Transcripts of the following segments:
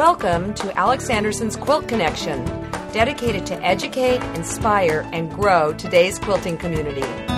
Welcome to Alex Anderson's Quilt Connection, dedicated to educate, inspire, and grow today's quilting community.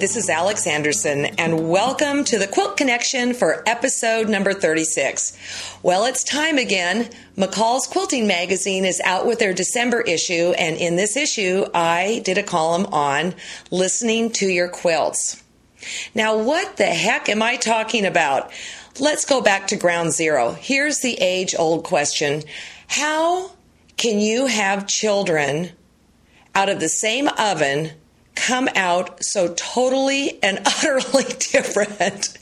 This is Alex Anderson, and welcome to the Quilt Connection for episode number 36. Well, it's time again. McCall's Quilting Magazine is out with their December issue, and in this issue, I did a column on listening to your quilts. Now, what the heck am I talking about? Let's go back to ground zero. Here's the age old question How can you have children out of the same oven? Come out so totally and utterly different.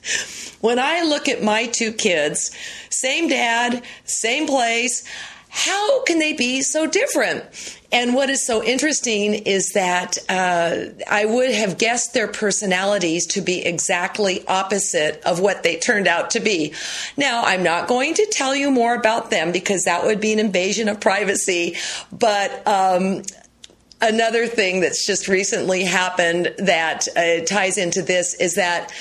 When I look at my two kids, same dad, same place, how can they be so different? And what is so interesting is that uh, I would have guessed their personalities to be exactly opposite of what they turned out to be. Now, I'm not going to tell you more about them because that would be an invasion of privacy, but um, another thing that's just recently happened that uh, ties into this is that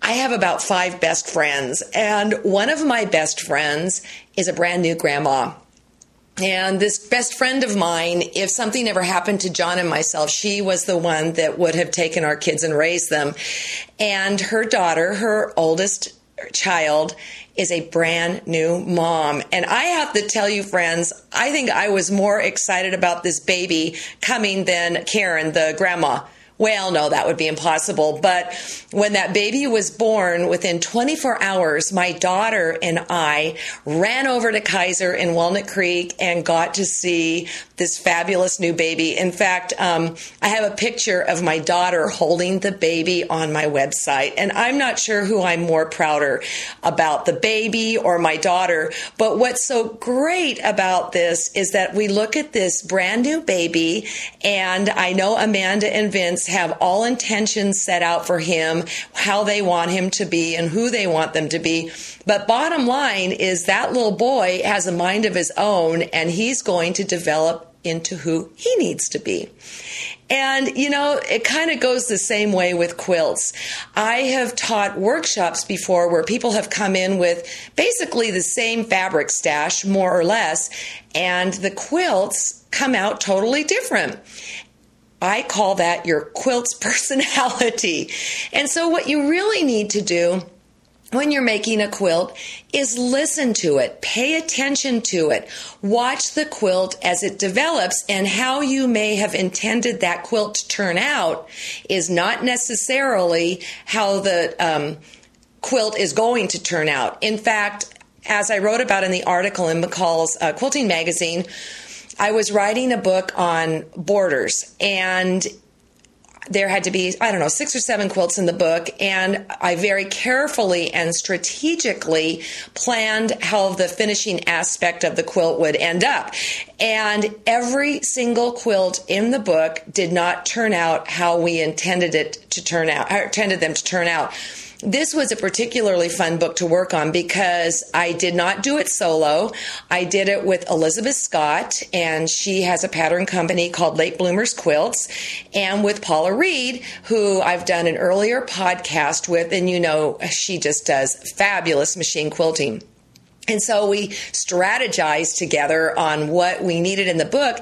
I have about five best friends, and one of my best friends is a brand new grandma. And this best friend of mine, if something ever happened to John and myself, she was the one that would have taken our kids and raised them. And her daughter, her oldest child, is a brand new mom. And I have to tell you, friends, I think I was more excited about this baby coming than Karen, the grandma. Well, no, that would be impossible. But when that baby was born, within 24 hours, my daughter and I ran over to Kaiser in Walnut Creek and got to see this fabulous new baby. In fact, um, I have a picture of my daughter holding the baby on my website. And I'm not sure who I'm more prouder about the baby or my daughter. But what's so great about this is that we look at this brand new baby, and I know Amanda and Vince have all intentions set out for him, how they want him to be and who they want them to be. But bottom line is that little boy has a mind of his own and he's going to develop into who he needs to be. And, you know, it kind of goes the same way with quilts. I have taught workshops before where people have come in with basically the same fabric stash, more or less, and the quilts come out totally different. I call that your quilt's personality. And so, what you really need to do when you're making a quilt is listen to it, pay attention to it, watch the quilt as it develops, and how you may have intended that quilt to turn out is not necessarily how the um, quilt is going to turn out. In fact, as I wrote about in the article in McCall's uh, Quilting Magazine, I was writing a book on borders and there had to be, I don't know, six or seven quilts in the book, and I very carefully and strategically planned how the finishing aspect of the quilt would end up. And every single quilt in the book did not turn out how we intended it to turn out, or intended them to turn out this was a particularly fun book to work on because I did not do it solo. I did it with Elizabeth Scott, and she has a pattern company called Late Bloomers Quilts, and with Paula Reed, who I've done an earlier podcast with, and you know, she just does fabulous machine quilting. And so we strategized together on what we needed in the book.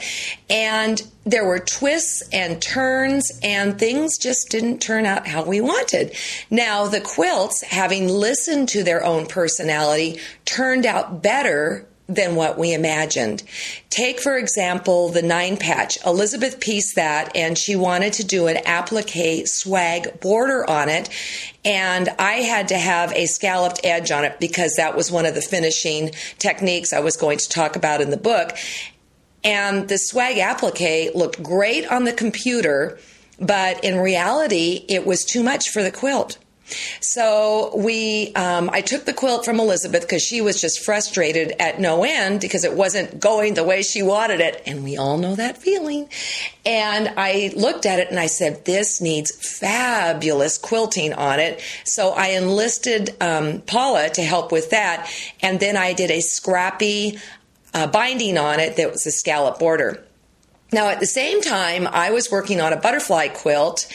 And there were twists and turns, and things just didn't turn out how we wanted. Now, the quilts, having listened to their own personality, turned out better than what we imagined. Take, for example, the nine patch. Elizabeth pieced that and she wanted to do an applique swag border on it. And I had to have a scalloped edge on it because that was one of the finishing techniques I was going to talk about in the book. And the swag applique looked great on the computer, but in reality, it was too much for the quilt. So we, um, I took the quilt from Elizabeth because she was just frustrated at no end because it wasn't going the way she wanted it, and we all know that feeling. And I looked at it and I said, "This needs fabulous quilting on it." So I enlisted um, Paula to help with that, and then I did a scrappy uh, binding on it that was a scallop border. Now, at the same time, I was working on a butterfly quilt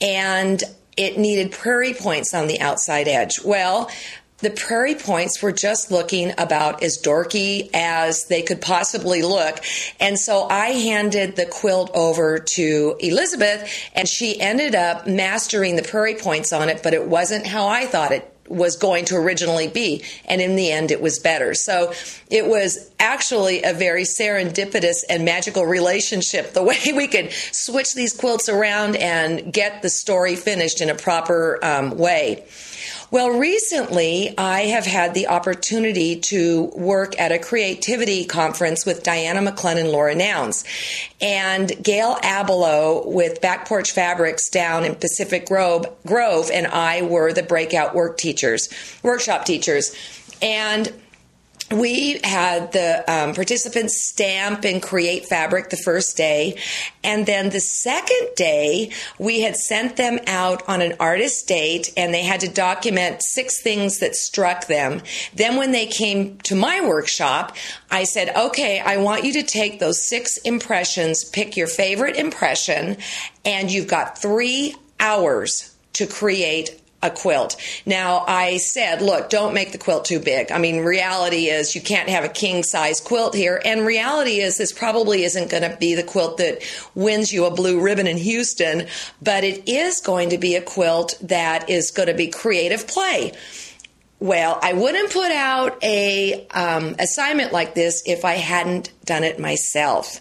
and it needed prairie points on the outside edge. Well, the prairie points were just looking about as dorky as they could possibly look. And so I handed the quilt over to Elizabeth and she ended up mastering the prairie points on it, but it wasn't how I thought it was going to originally be. And in the end, it was better. So it was actually a very serendipitous and magical relationship the way we could switch these quilts around and get the story finished in a proper um, way. Well, recently I have had the opportunity to work at a creativity conference with Diana McClun and Laura Nownes. And Gail Abeloe with Back Porch Fabrics down in Pacific Grove, Grove and I were the breakout work teachers, workshop teachers. And we had the um, participants stamp and create fabric the first day. And then the second day, we had sent them out on an artist date and they had to document six things that struck them. Then, when they came to my workshop, I said, okay, I want you to take those six impressions, pick your favorite impression, and you've got three hours to create a quilt. Now, I said, look, don't make the quilt too big. I mean, reality is you can't have a king size quilt here. And reality is this probably isn't going to be the quilt that wins you a blue ribbon in Houston, but it is going to be a quilt that is going to be creative play. Well, I wouldn't put out a um, assignment like this if I hadn't done it myself.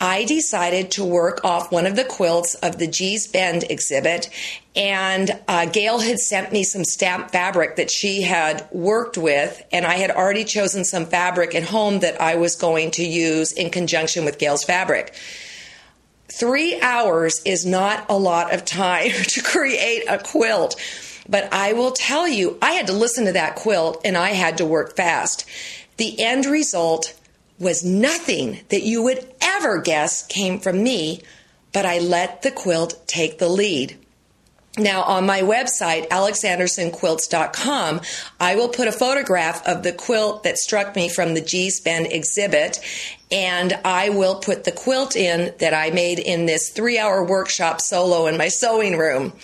I decided to work off one of the quilts of the Gee's Bend exhibit. And uh, Gail had sent me some stamp fabric that she had worked with, and I had already chosen some fabric at home that I was going to use in conjunction with Gail's fabric. Three hours is not a lot of time to create a quilt. But I will tell you, I had to listen to that quilt and I had to work fast. The end result was nothing that you would ever guess came from me, but I let the quilt take the lead. Now, on my website, alexandersonquilts.com, I will put a photograph of the quilt that struck me from the Gee's Bend exhibit, and I will put the quilt in that I made in this three hour workshop solo in my sewing room.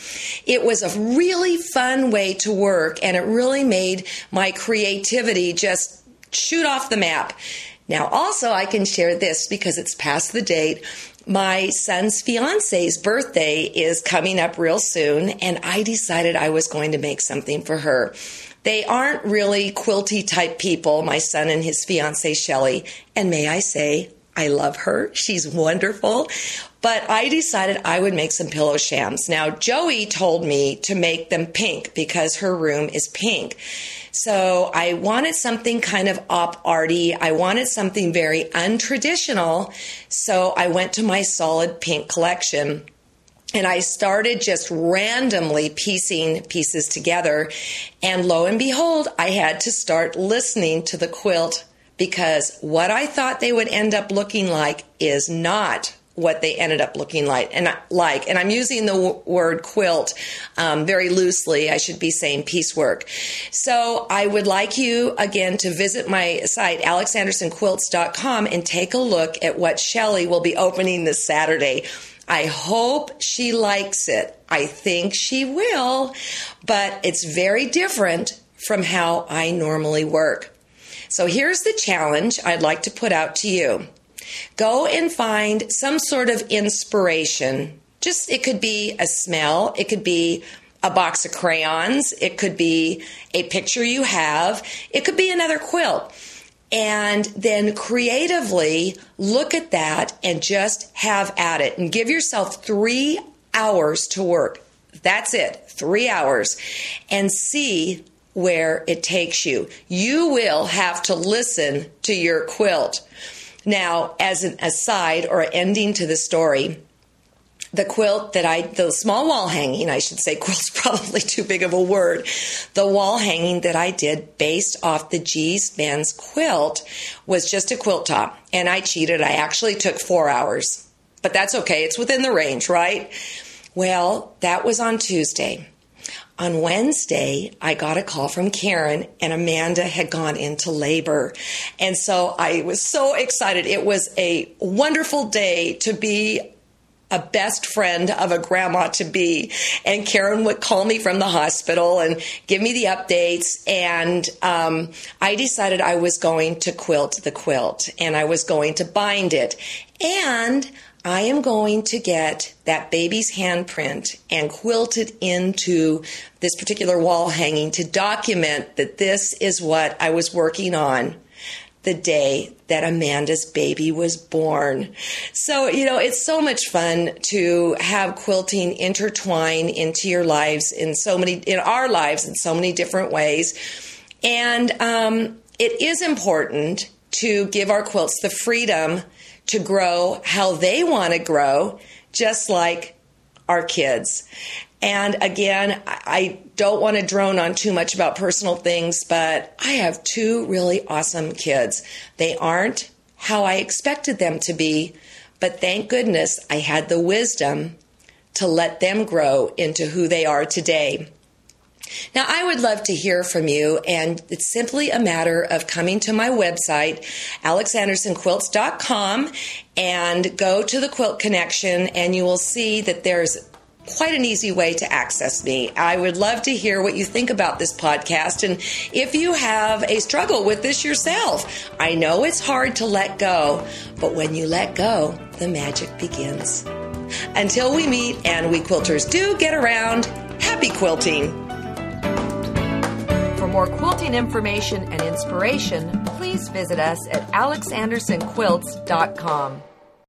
It was a really fun way to work, and it really made my creativity just shoot off the map. Now, also, I can share this because it's past the date. My son's fiance's birthday is coming up real soon, and I decided I was going to make something for her. They aren't really quilty type people, my son and his fiancee Shelly. And may I say, I love her. She's wonderful. But I decided I would make some pillow shams. Now, Joey told me to make them pink because her room is pink. So I wanted something kind of op arty. I wanted something very untraditional. So I went to my solid pink collection and I started just randomly piecing pieces together. And lo and behold, I had to start listening to the quilt because what I thought they would end up looking like is not what they ended up looking like and like and i'm using the w- word quilt um, very loosely i should be saying piecework so i would like you again to visit my site alexandersonquilts.com and take a look at what shelly will be opening this saturday I hope she likes it. I think she will, but it's very different from how I normally work. So here's the challenge I'd like to put out to you. Go and find some sort of inspiration. Just, it could be a smell, it could be a box of crayons, it could be a picture you have, it could be another quilt. And then creatively look at that and just have at it and give yourself three hours to work. That's it, three hours, and see where it takes you. You will have to listen to your quilt. Now, as an aside or ending to the story, the quilt that I, the small wall hanging, I should say, quilt's probably too big of a word. The wall hanging that I did based off the Gee's Bend's quilt was just a quilt top. And I cheated. I actually took four hours, but that's okay. It's within the range, right? Well, that was on Tuesday. On Wednesday, I got a call from Karen and Amanda had gone into labor. And so I was so excited. It was a wonderful day to be a best friend of a grandma to be. And Karen would call me from the hospital and give me the updates. And um, I decided I was going to quilt the quilt and I was going to bind it. And I am going to get that baby's handprint and quilt it into this particular wall hanging to document that this is what I was working on the day that Amanda's baby was born. So, you know, it's so much fun to have quilting intertwine into your lives in so many, in our lives in so many different ways. And um, it is important to give our quilts the freedom to grow how they want to grow, just like our kids. And again, I don't want to drone on too much about personal things, but I have two really awesome kids. They aren't how I expected them to be, but thank goodness I had the wisdom to let them grow into who they are today. Now, I would love to hear from you, and it's simply a matter of coming to my website, alexandersonquilts.com, and go to the Quilt Connection, and you will see that there's quite an easy way to access me. I would love to hear what you think about this podcast and if you have a struggle with this yourself. I know it's hard to let go, but when you let go, the magic begins. Until we meet and we quilters do get around, happy quilting! For more quilting information and inspiration, please visit us at alexandersonquilts.com.